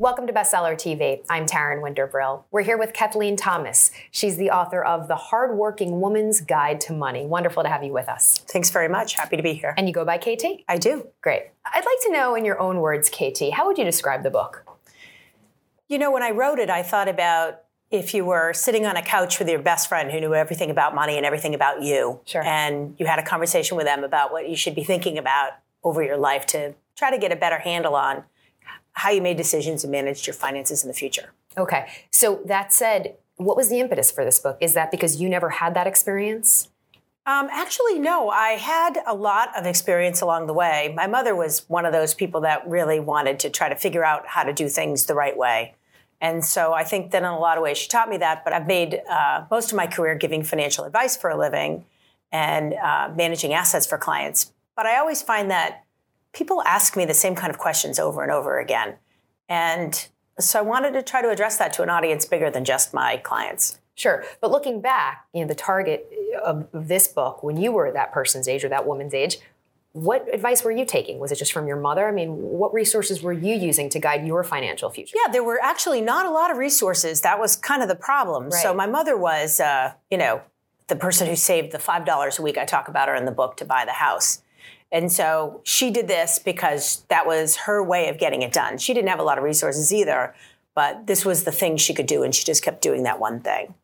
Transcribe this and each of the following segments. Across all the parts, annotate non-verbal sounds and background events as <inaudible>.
Welcome to Bestseller TV. I'm Taryn Winterbrill. We're here with Kathleen Thomas. She's the author of The Hardworking Woman's Guide to Money. Wonderful to have you with us. Thanks very much. Happy to be here. And you go by KT? I do. Great. I'd like to know, in your own words, KT, how would you describe the book? You know, when I wrote it, I thought about if you were sitting on a couch with your best friend who knew everything about money and everything about you, Sure. and you had a conversation with them about what you should be thinking about over your life to try to get a better handle on how you made decisions and managed your finances in the future. Okay. So, that said, what was the impetus for this book? Is that because you never had that experience? Um, actually, no. I had a lot of experience along the way. My mother was one of those people that really wanted to try to figure out how to do things the right way. And so I think that in a lot of ways she taught me that. But I've made uh, most of my career giving financial advice for a living and uh, managing assets for clients. But I always find that people ask me the same kind of questions over and over again. And so I wanted to try to address that to an audience bigger than just my clients. Sure. But looking back, you know, the target of this book, when you were that person's age or that woman's age, what advice were you taking? Was it just from your mother? I mean, what resources were you using to guide your financial future? Yeah, there were actually not a lot of resources. That was kind of the problem. So my mother was, uh, you know, the person who saved the five dollars a week. I talk about her in the book to buy the house. And so she did this because that was her way of getting it done. She didn't have a lot of resources either, but this was the thing she could do, and she just kept doing that one thing.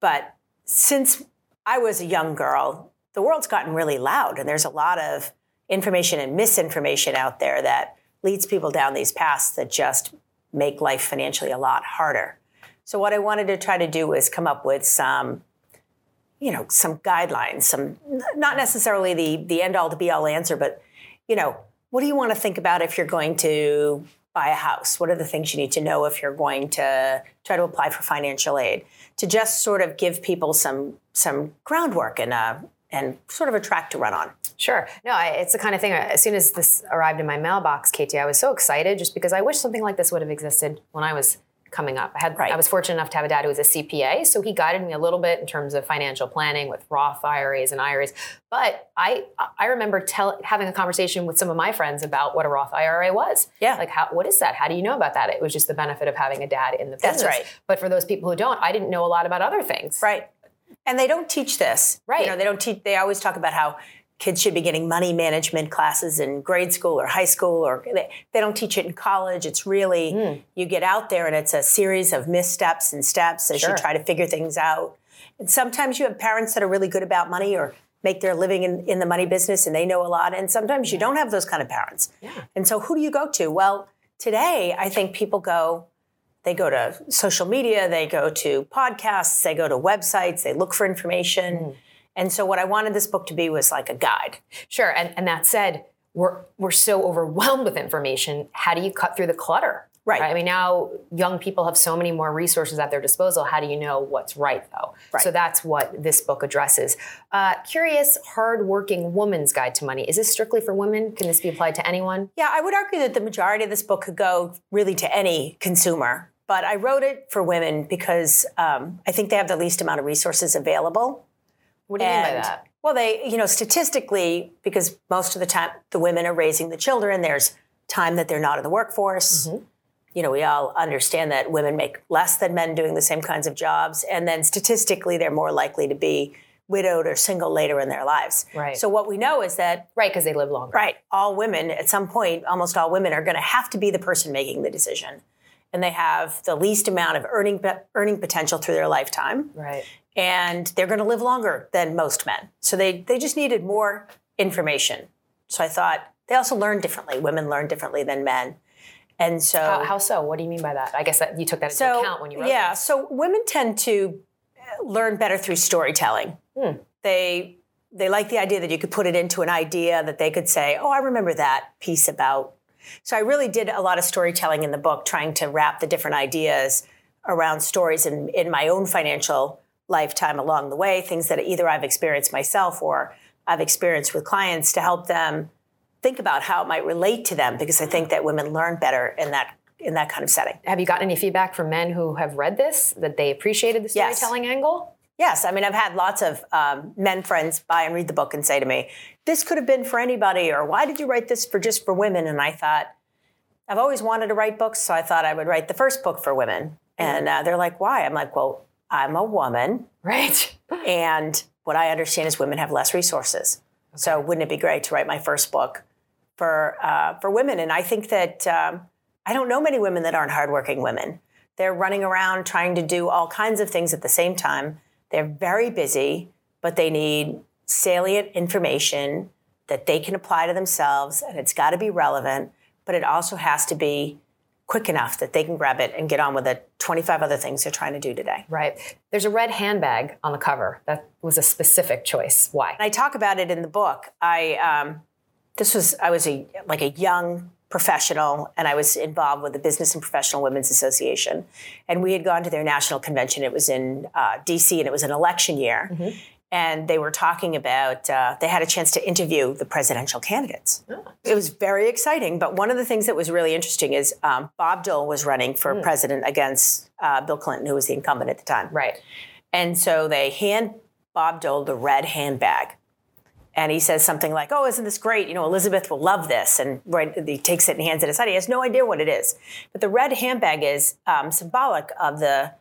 But since I was a young girl, the world's gotten really loud, and there's a lot of information and misinformation out there that leads people down these paths that just make life financially a lot harder. So, what I wanted to try to do was come up with some, you know, some guidelines, some not necessarily the the end all to be all answer, but you know, what do you want to think about if you're going to buy a house? What are the things you need to know if you're going to try to apply for financial aid? To just sort of give people some some groundwork and a and sort of a track to run on. Sure. No, I, it's the kind of thing. uh, As soon as this arrived in my mailbox, KT, I was so excited just because I wish something like this would have existed when I was coming up. I had Right. I was fortunate enough to have a dad who was a CPA, so he guided me a little bit in terms of financial planning with Roth IRAs and IRAs. But I I remember tell, having a conversation with some of my friends about what a Roth IRA was. Yeah. Like how what is that? How do you know about that? It was just the benefit of having a dad in the business. That's right. But for those people who don't, I didn't know a lot about other things. Right. And they don't teach this. Right. You know, they don't teach they always talk about how kids should be getting money management classes in grade school or high school or they, they don't teach it in college. It's really Hmm. you get out there and it's a series of missteps and steps as Sure. you try to figure things out. And sometimes you have parents that are really good about money or make their living in, in the money business and they know a lot. And sometimes you don't have those kind of parents. Yeah. And so who do you go to? Well, today I think people go they go to social media, they go to podcasts, they go to websites, they look for information. Mm. And so what I wanted this book to be was like a guide. Sure. And, and that said, we're, we're so overwhelmed with information. How do you cut through the clutter? Right. I mean, now young people have so many more resources at their disposal. How do you know what's right, though? Right. So that's what this book addresses. Uh, curious, hardworking woman's guide to money. Is this strictly for women? Can this be applied to anyone? Yeah, I would argue that the majority of this book could go really to any consumer. But I wrote it for women because um, I think they have the least amount of resources available. What do you mean by that? Well, they, you know, statistically, because most of the time the women are raising the children, there's time that they're not in the workforce. Mm-hmm. You know, we all understand that women make less than men doing the same kinds of jobs. And then statistically, they're more likely to be widowed or single later in their lives. Right. So what we know is that Right, because they live longer. Right. All women, at some point, almost all women are going to have to be the person making the decision. And they have the least amount of earning earning potential through their lifetime. Right. And they're going to live longer than most men. So they, they just needed more information. So I thought they also learn differently. Women learn differently than men. And so How, how so? What do you mean by that? I guess that you took that into so account when you wrote yeah this. so women tend to learn better through storytelling Hmm. they they like the idea that you could put it into an idea that they could say oh i remember that piece about so i really did a lot of storytelling in the book trying to wrap the different ideas around stories in, in my own financial lifetime along the way, things that either I've experienced myself or I've experienced with clients to help them think about how it might relate to them because I think that women learn better in that in that kind of setting. Have you gotten any feedback from men who have read this that they appreciated the Yes. storytelling angle? Yes, I mean I've had lots of um, men friends buy and read the book and say to me, "This could have been for anybody," or "Why did you write this for just for women?" And I thought, I've always wanted to write books, so I thought I would write the first book for women. And uh, they're like, "Why?" I'm like, "Well, I'm a woman, Right. <laughs> and what I understand is women have less resources. So wouldn't it be great to write my first book for uh, for women? And I think that um, I don't know many women that aren't hardworking women. They're running around trying to do all kinds of things at the same time. They're very busy, but they need salient information that they can apply to themselves, and it's got to be relevant. But it also has to be quick enough that they can grab it and get on with the 25 other things they're trying to do today. Right. There's a red handbag on the cover. That was a specific choice. Why? I talk about it in the book. I um, this was I was a like a young professional, and I was involved with the Business and Professional Women's Association, and we had gone to their national convention. It was in uh, D.C. and it was an election year, and they were talking about. Uh, they had a chance to interview the presidential candidates. It was very exciting. But one of the things that was really interesting is um, Bob Dole was running for president against uh, Bill Clinton, who was the incumbent at the time. Right. And so they hand Bob Dole the red handbag. And he says something like, Oh, isn't this great? You know, Elizabeth will love this. And right, he takes it and hands it aside. He has no idea what it is. But the red handbag is um, symbolic of the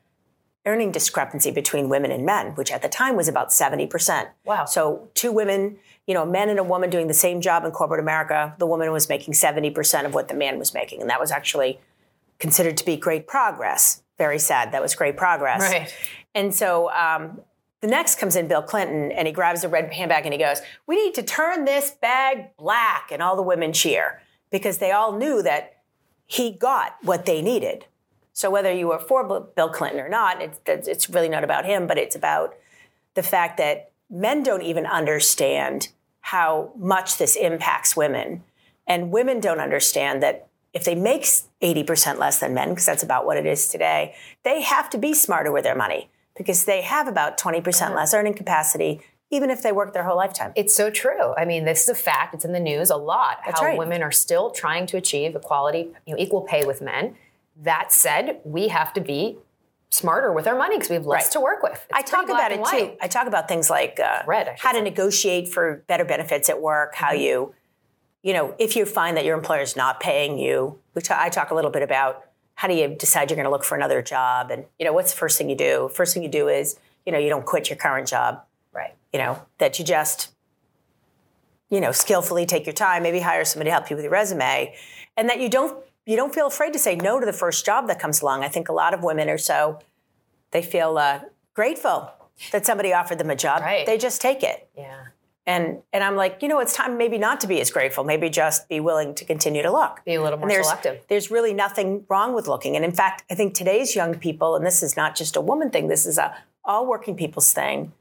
earning discrepancy between women and men, which at the time was about 70%. Wow. So two women, you know, a man and a woman doing the same job in corporate America, the woman was making 70% of what the man was making. And that was actually considered to be great progress. Very sad. That was great progress. Right. And so um, the next comes in Bill Clinton and he grabs a red handbag and he goes, We need to turn this bag black. And all the women cheer because they all knew that he got what they needed. So whether you were for Bill- Clinton or not, it's, it's really not about him, but it's about the fact that men don't even understand how much this impacts women. And women don't understand that if they make 80% less than men, because that's about what it is today, they have to be smarter with their money because they have about 20% less earning capacity, even if they work their whole lifetime. It's so true. I mean, this is a fact. It's in the news a lot. That's how right. women are still trying to achieve equality, you know, equal pay with men. That said, we have to be smarter with our money because we have less Right. to work with. It's I talk about it too. I talk about things like uh, Red, how to say. negotiate for better benefits at work, how you, you know, if you find that your employer is not paying you. Ta- I talk a little bit about how do you decide you're going to look for another job, and you know, what's the first thing you do? First thing you do is, you know, you don't quit your current job. Right. You know, that you just, you know, skillfully take your time, maybe hire somebody to help you with your resume, and that you don't you don't feel afraid to say no to the first job that comes along. I think a lot of women are so they feel uh, grateful that somebody offered them a job. Right. They just take it. Yeah. And and I'm like, you know, it's time maybe not to be as grateful. Maybe just be willing to continue to look. Be a little And more there's, selective. There's really nothing wrong with looking. And in fact, I think today's young people, and this is not just a woman thing, this is a all working people's thing.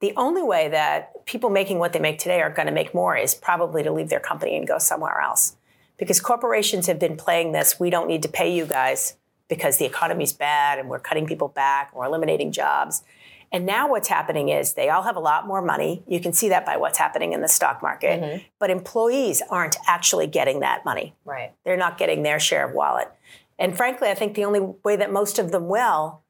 The only way that people making what they make today are going to make more is probably to leave their company and go somewhere else. Because corporations have been playing this, we don't need to pay you guys because the economy's bad and we're cutting people back, we're eliminating jobs. And now what's happening is they all have a lot more money. You can see that by what's happening in the stock market. Mm-hmm. But employees aren't actually getting that money. Right. They're not getting their share of wallet. And frankly, I think the only way that most of them will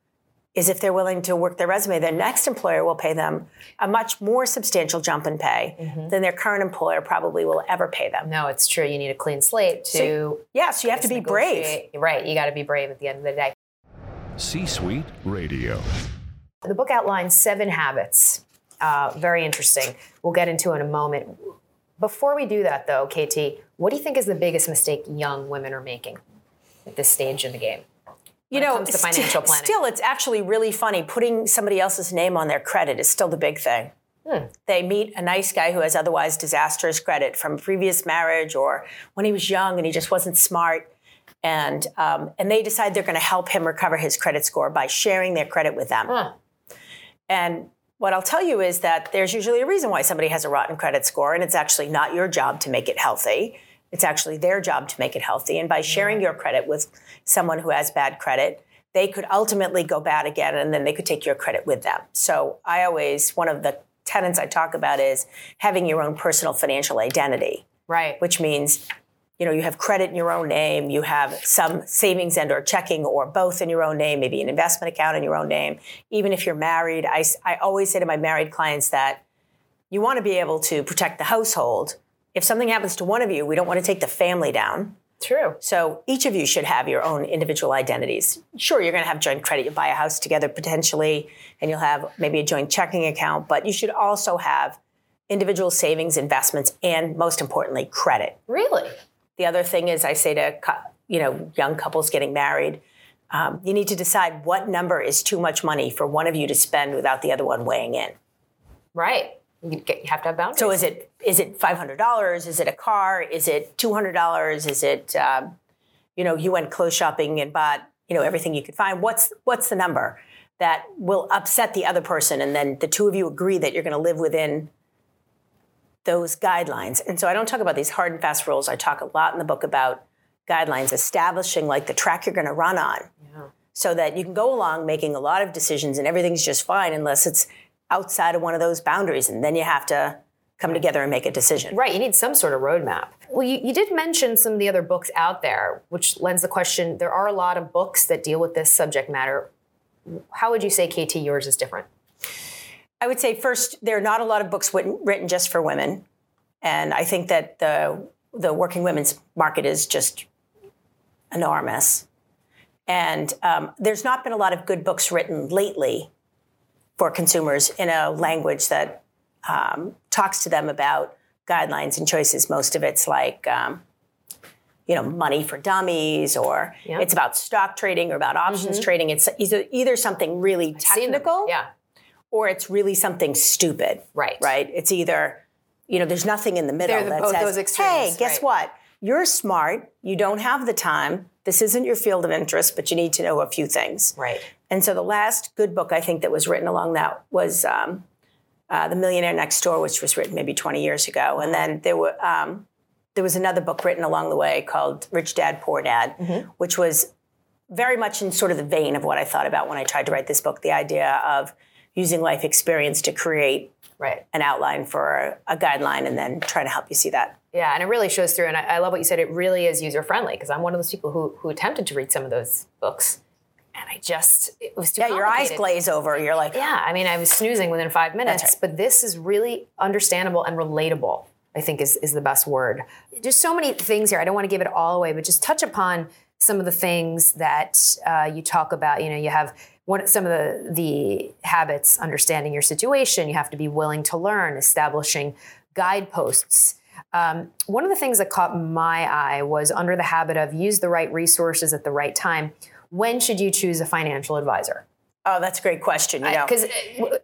is if they're willing to work their resume. Their next employer will pay them a much more substantial jump in pay Mm-hmm. than their current employer probably will ever pay them. No, it's true. You need a clean slate to Yeah, so you have to be brave. Right. You got to be brave at the end of the day. C Suite Radio. The book outlines seven habits. Uh, very interesting. We'll get into in a moment. Before we do that, though, KT, what do you think is the biggest mistake young women are making at this stage in the game? You know, st- still, it's actually really funny. Putting somebody else's name on their credit is still the big thing. Hmm. They meet a nice guy who has otherwise disastrous credit from a previous marriage or when he was young and he just wasn't smart. And, um, and they decide they're going to help him recover his credit score by sharing their credit with them. Huh. And what I'll tell you is that there's usually a reason why somebody has a rotten credit score, and it's actually not your job to make it healthy. It's actually their job to make it healthy. And by sharing your credit with someone who has bad credit, they could ultimately go bad again and then they could take your credit with them. So I always, one of the tenets I talk about is having your own personal financial identity. Right. Which means, you know, you have credit in your own name, you have some savings and or checking or both in your own name, maybe an investment account in your own name. Even if you're married, I, I always say to my married clients that you want to be able to protect the household. If something happens to one of you, we don't want to take the family down. True. So each of you should have your own individual identities. Sure, you're going to have joint credit. You buy a house together potentially, and you'll have maybe a joint checking account, but you should also have individual savings, investments, and most importantly, credit. Really? The other thing is, I say to you know young couples getting married, um, you need to decide what number is too much money for one of you to spend without the other one weighing in. Right. You, get, you have to have boundaries. So is it is it five hundred dollars? Is it a car? Is it two hundred dollars? Is it um, you know you went clothes shopping and bought you know everything you could find? What's what's the number that will upset the other person, and then the two of you agree that you're going to live within those guidelines? And so I don't talk about these hard and fast rules. I talk a lot in the book about guidelines, establishing like the track you're going to run on. Yeah. So that you can go along making a lot of decisions and everything's just fine unless it's outside of one of those boundaries. And then you have to come together and make a decision. Right. You need some sort of roadmap. Well, you, you did mention some of the other books out there, which lends the question there are a lot of books that deal with this subject matter. How would you say, KT, yours is different? I would say, first, there are not a lot of books written, just for women. And I think that the, the working women's market is just enormous. And um, there's not been a lot of good books written lately for consumers in a language that um, talks to them about guidelines and choices. Most of it's like, um, you know, money for dummies, or yeah. it's about stock trading or about options mm-hmm. trading. It's either, either something really technical, yeah, or it's really something stupid, right? Right. It's either, you know, there's nothing in the middle the, that says, extremes, "Hey, guess right. what? You're smart. You don't have the time. This isn't your field of interest, but you need to know a few things." Right. And so the last good book I think that was written along that was um, uh, The Millionaire Next Door, which was written maybe 20 years ago. And then there were um, there was another book written along the way called Rich Dad Poor Dad, mm-hmm. which was very much in sort of the vein of what I thought about when I tried to write this book. The idea of using life experience to create right. an outline for a, guideline, and then try to help you see that. Yeah, and it really shows through. And I, I love what you said. It really is user friendly because I'm one of those people who who attempted to read some of those books and I just it was too yeah. Your eyes glaze over. You're like yeah. I mean, I was snoozing within five minutes, right. but this is really understandable and relatable. I think is is the best word. There's so many things here. I don't want to give it all away, but just touch upon some of the things that uh, you talk about. You know, you have what some of the the habits, understanding your situation. You have to be willing to learn, establishing guideposts. Um, one of the things that caught my eye was under the habit of use the right resources at the right time when should you choose a financial advisor? Oh, that's a great question. You know, because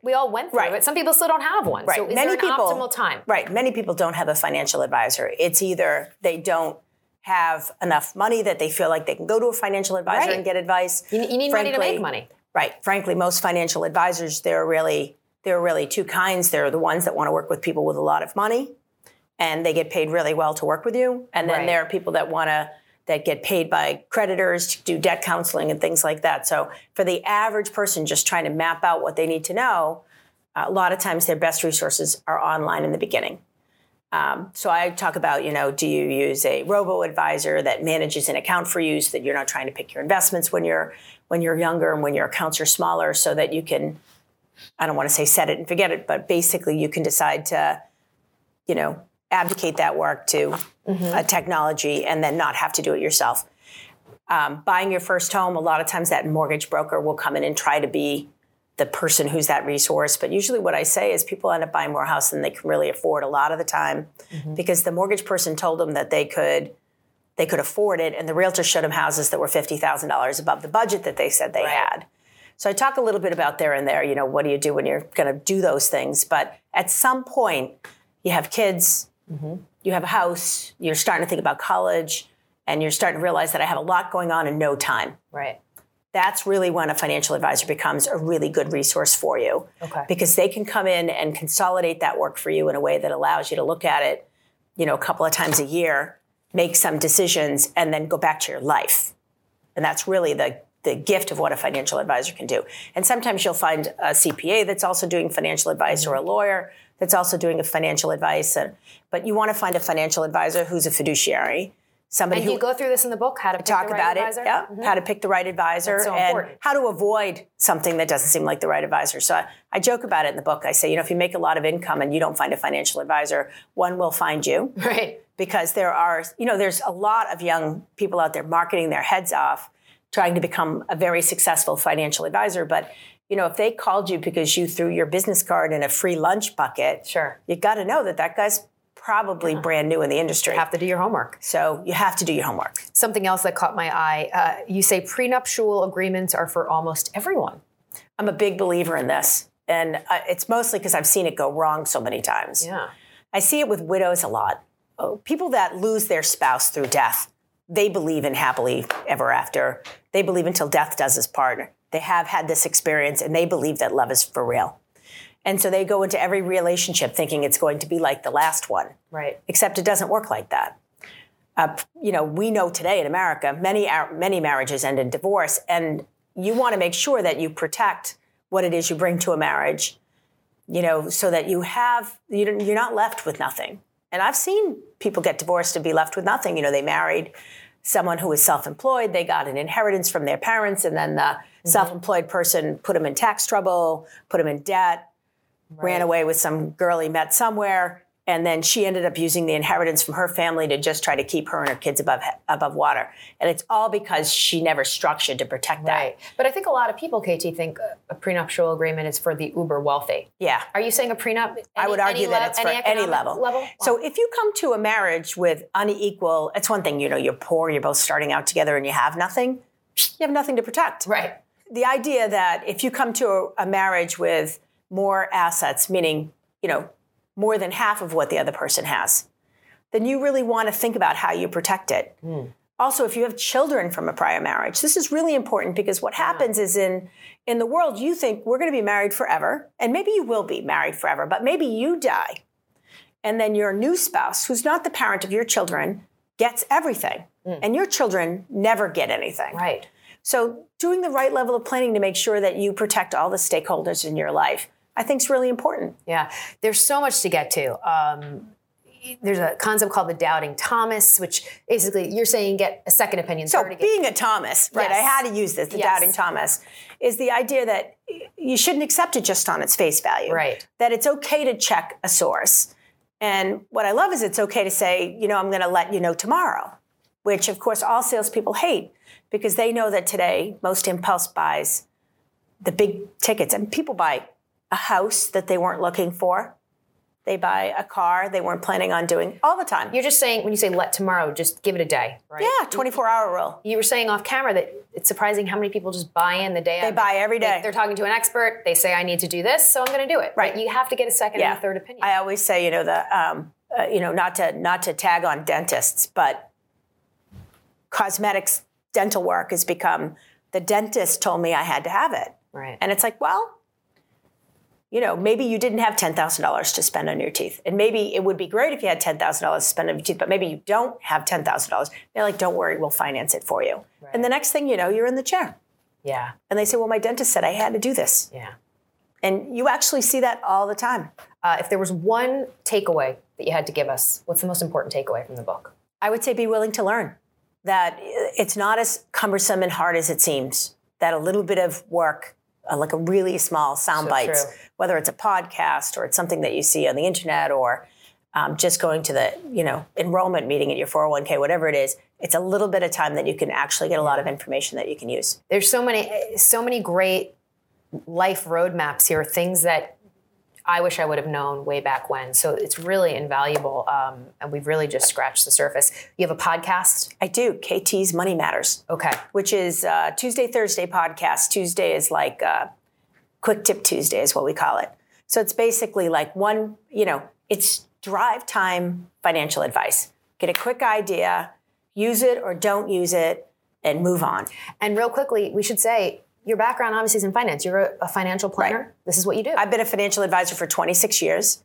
we all went through right. it. Some people still don't have one. Right. So is many there an people, optimal time? Right. Many people don't have a financial advisor. It's either they don't have enough money that they feel like they can go to a financial advisor right. and get advice. You, you need Frankly, money to make money. Right. Frankly, most financial advisors, they're really there are really two kinds. There are the ones that want to work with people with a lot of money, and they get paid really well to work with you. And then right. there are people that want to that get paid by creditors to do debt counseling and things like that. So for the average person just trying to map out what they need to know, a lot of times their best resources are online in the beginning. Um, so I talk about, you know, do you use a robo advisor that manages an account for you so that you're not trying to pick your investments when you're when you're younger and when your accounts are smaller, so that you can, I don't want to say set it and forget it, but basically you can decide to, you know, abdicate that work to mm-hmm. a technology and then not have to do it yourself. Um, buying your first home, a lot of times that mortgage broker will come in and try to be the person who's that resource. But usually, what I say is people end up buying more house than they can really afford a lot of the time mm-hmm. because the mortgage person told them that they could they could afford it, and the realtor showed them houses that were fifty thousand dollars above the budget that they said they right. had. So I talk a little bit about there and there. You know, what do you do when you're going to do those things? But at some point, you have kids, Mm-hmm. You have a house, you're starting to think about college, and you're starting to realize that I have a lot going on in no time. Right. That's really when a financial advisor becomes a really good resource for you. Okay. Because they can come in and consolidate that work for you in a way that allows you to look at it, you know, a couple of times a year, make some decisions, and then go back to your life. And that's really the the gift of what a financial advisor can do. And sometimes you'll find a CPA that's also doing financial advice or a mm-hmm. lawyer that's also doing a financial advice. And, but you want to find a financial advisor who's a fiduciary, somebody And who you go through this in the book, how to pick talk the right about advisor? it. Yeah, Mhm. how to pick the right advisor so and important. how to avoid something that doesn't seem like the right advisor. So I, I joke about it in the book. I say, you know, if you make a lot of income and you don't find a financial advisor, one will find you <laughs> Right. because there are, you know, there's a lot of young people out there marketing their heads off, trying to become a very successful financial advisor. But, you know, if they called you because you threw your business card in a free lunch bucket, Sure. you got to know that that guy's probably brand new in the industry. Have to do your homework. so you have to do your homework. Something else that caught my eye uh, you say prenuptial agreements are for almost everyone. I'm a big believer in this. And uh, it's mostly because I've seen it go wrong so many times. Yeah. I see it with widows a lot. Oh, People that lose their spouse through death, they believe in happily ever after. They believe until death does us part. They have had this experience and they believe that love is for real. And so they go into every relationship thinking it's going to be like the last one, Right. except it doesn't work like that. Uh, you know, we know today in America, many many marriages end in divorce, and you want to make sure that you protect what it is you bring to a marriage you know, so that you have you're not left with nothing. And I've seen people get divorced and be left with nothing. You know, they married someone who was self-employed, they got an inheritance from their parents, and then the self-employed person put them in tax trouble, put them in debt, ran away with some girl he met somewhere, and then she ended up using the inheritance from her family to just try to keep her and her kids above above water. And it's all because she never structured to protect that. Right. But I think a lot of people, KT, think a prenuptial agreement is for the uber wealthy. Yeah. Are you saying a prenup? I would argue that le- it's for any, economic level. level? So if you come to a marriage with unequal, it's one thing, you know, you're poor, you're both starting out together and you have nothing, you have nothing to protect. right. The idea that if you come to a, a marriage with more assets, meaning, you know, more than half of what the other person has, then you really want to think about how you protect it. Hmm. Also, if you have children from a prior marriage, this is really important because what happens is in in the world you think we're going to be married forever, and maybe you will be married forever, but maybe you die, and then your new spouse, who's not the parent of your children, gets everything, hmm. and your children never get anything. Right. So, doing the right level of planning to make sure that you protect all the stakeholders in your life, I think is really important. Yeah. There's so much to get to. Um, there's a concept called the doubting Thomas, which basically you're saying get a second opinion. So, being a Thomas, right? I had to use this, the Yes. doubting Thomas, is the idea that you shouldn't accept it just on its face value. Right. That it's okay to check a source. And what I love is it's okay to say, you know, I'm going to let you know tomorrow, which of course all salespeople hate because they know that today most impulse buys, the big tickets, and people buy a house that they weren't looking for. They buy a car they weren't planning on doing all the time. You're just saying when you say let tomorrow, just give it a day, right? yeah, 24 hour rule. You were saying off camera that it's surprising how many people just buy in the day. They buy every day. They, are talking to an expert. They say I need to do this, so I'm going to do it. Right. But you have to get a second and a third opinion. I always say, you know, the um, uh, you know, not to not to tag on dentists, but cosmetics dental work has become the dentist told me I had to have it. right. And it's like, well, you know, maybe you didn't have $10,000 to spend on your teeth. And maybe it would be great if you had $10,000 to spend on your teeth, but maybe you don't have $10,000. They're like, don't worry, we'll finance it for you. And the next thing you know, you're in the chair. yeah. And they say, well, my dentist said I had to do this. Yeah. And you actually see that all the time. Uh, if there was one takeaway that you had to give us, what's the most important takeaway from the book? I would say be willing to learn. That it's not as cumbersome and hard as it seems. That a little bit of work, uh, like a really small sound So bites, true. whether it's a podcast or it's something that you see on the internet or um, just going to the you know enrollment meeting at your 401k, whatever it is, it's a little bit of time that you can actually get a lot of information that you can use. There's so many, so many great life roadmaps here, things that I wish I would have known way back when. So it's really invaluable, um, and we've really just scratched the surface. You have a podcast, I do. KT's Money Matters. okay? which is uh, Tuesday, Thursday podcast. Tuesday is like uh, Quick Tip Tuesday, is what we call it. So it's basically like one, you know, it's drive time financial advice. Get a quick idea, use it or don't use it, and move on. And real quickly, we should say your background obviously is in finance. You're a, financial planner. Right. This is what you do. I've been a financial advisor for 26 years.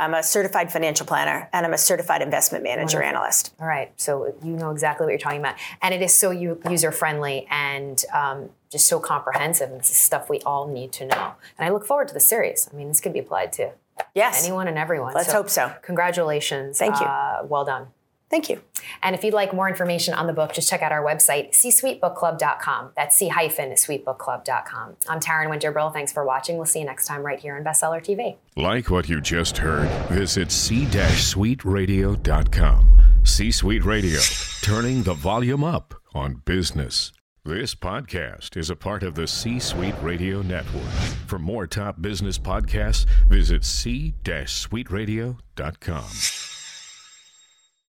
I'm a certified financial planner and I'm a certified investment manager analyst. All right, so you know exactly what you're talking about, and it is so user friendly, and um, just so comprehensive and this is stuff we all need to know. And I look forward to the series. I mean, this could be applied to yes. anyone and everyone. Let's hope so. Congratulations. Thank you. Uh, well done. Thank you. And if you'd like more information on the book, just check out our website, csuitebookclub.com. That's c-suitebookclub.com. I'm Taryn Winterbrill. Thanks for watching. We'll see you next time right here on Bestseller TV. Like what you just heard? Visit c-suiteradio.com. C-Suite Radio, turning the volume up on business. This podcast is a part of the C Suite Radio Network. For more top business podcasts, visit c-suiteradio.com.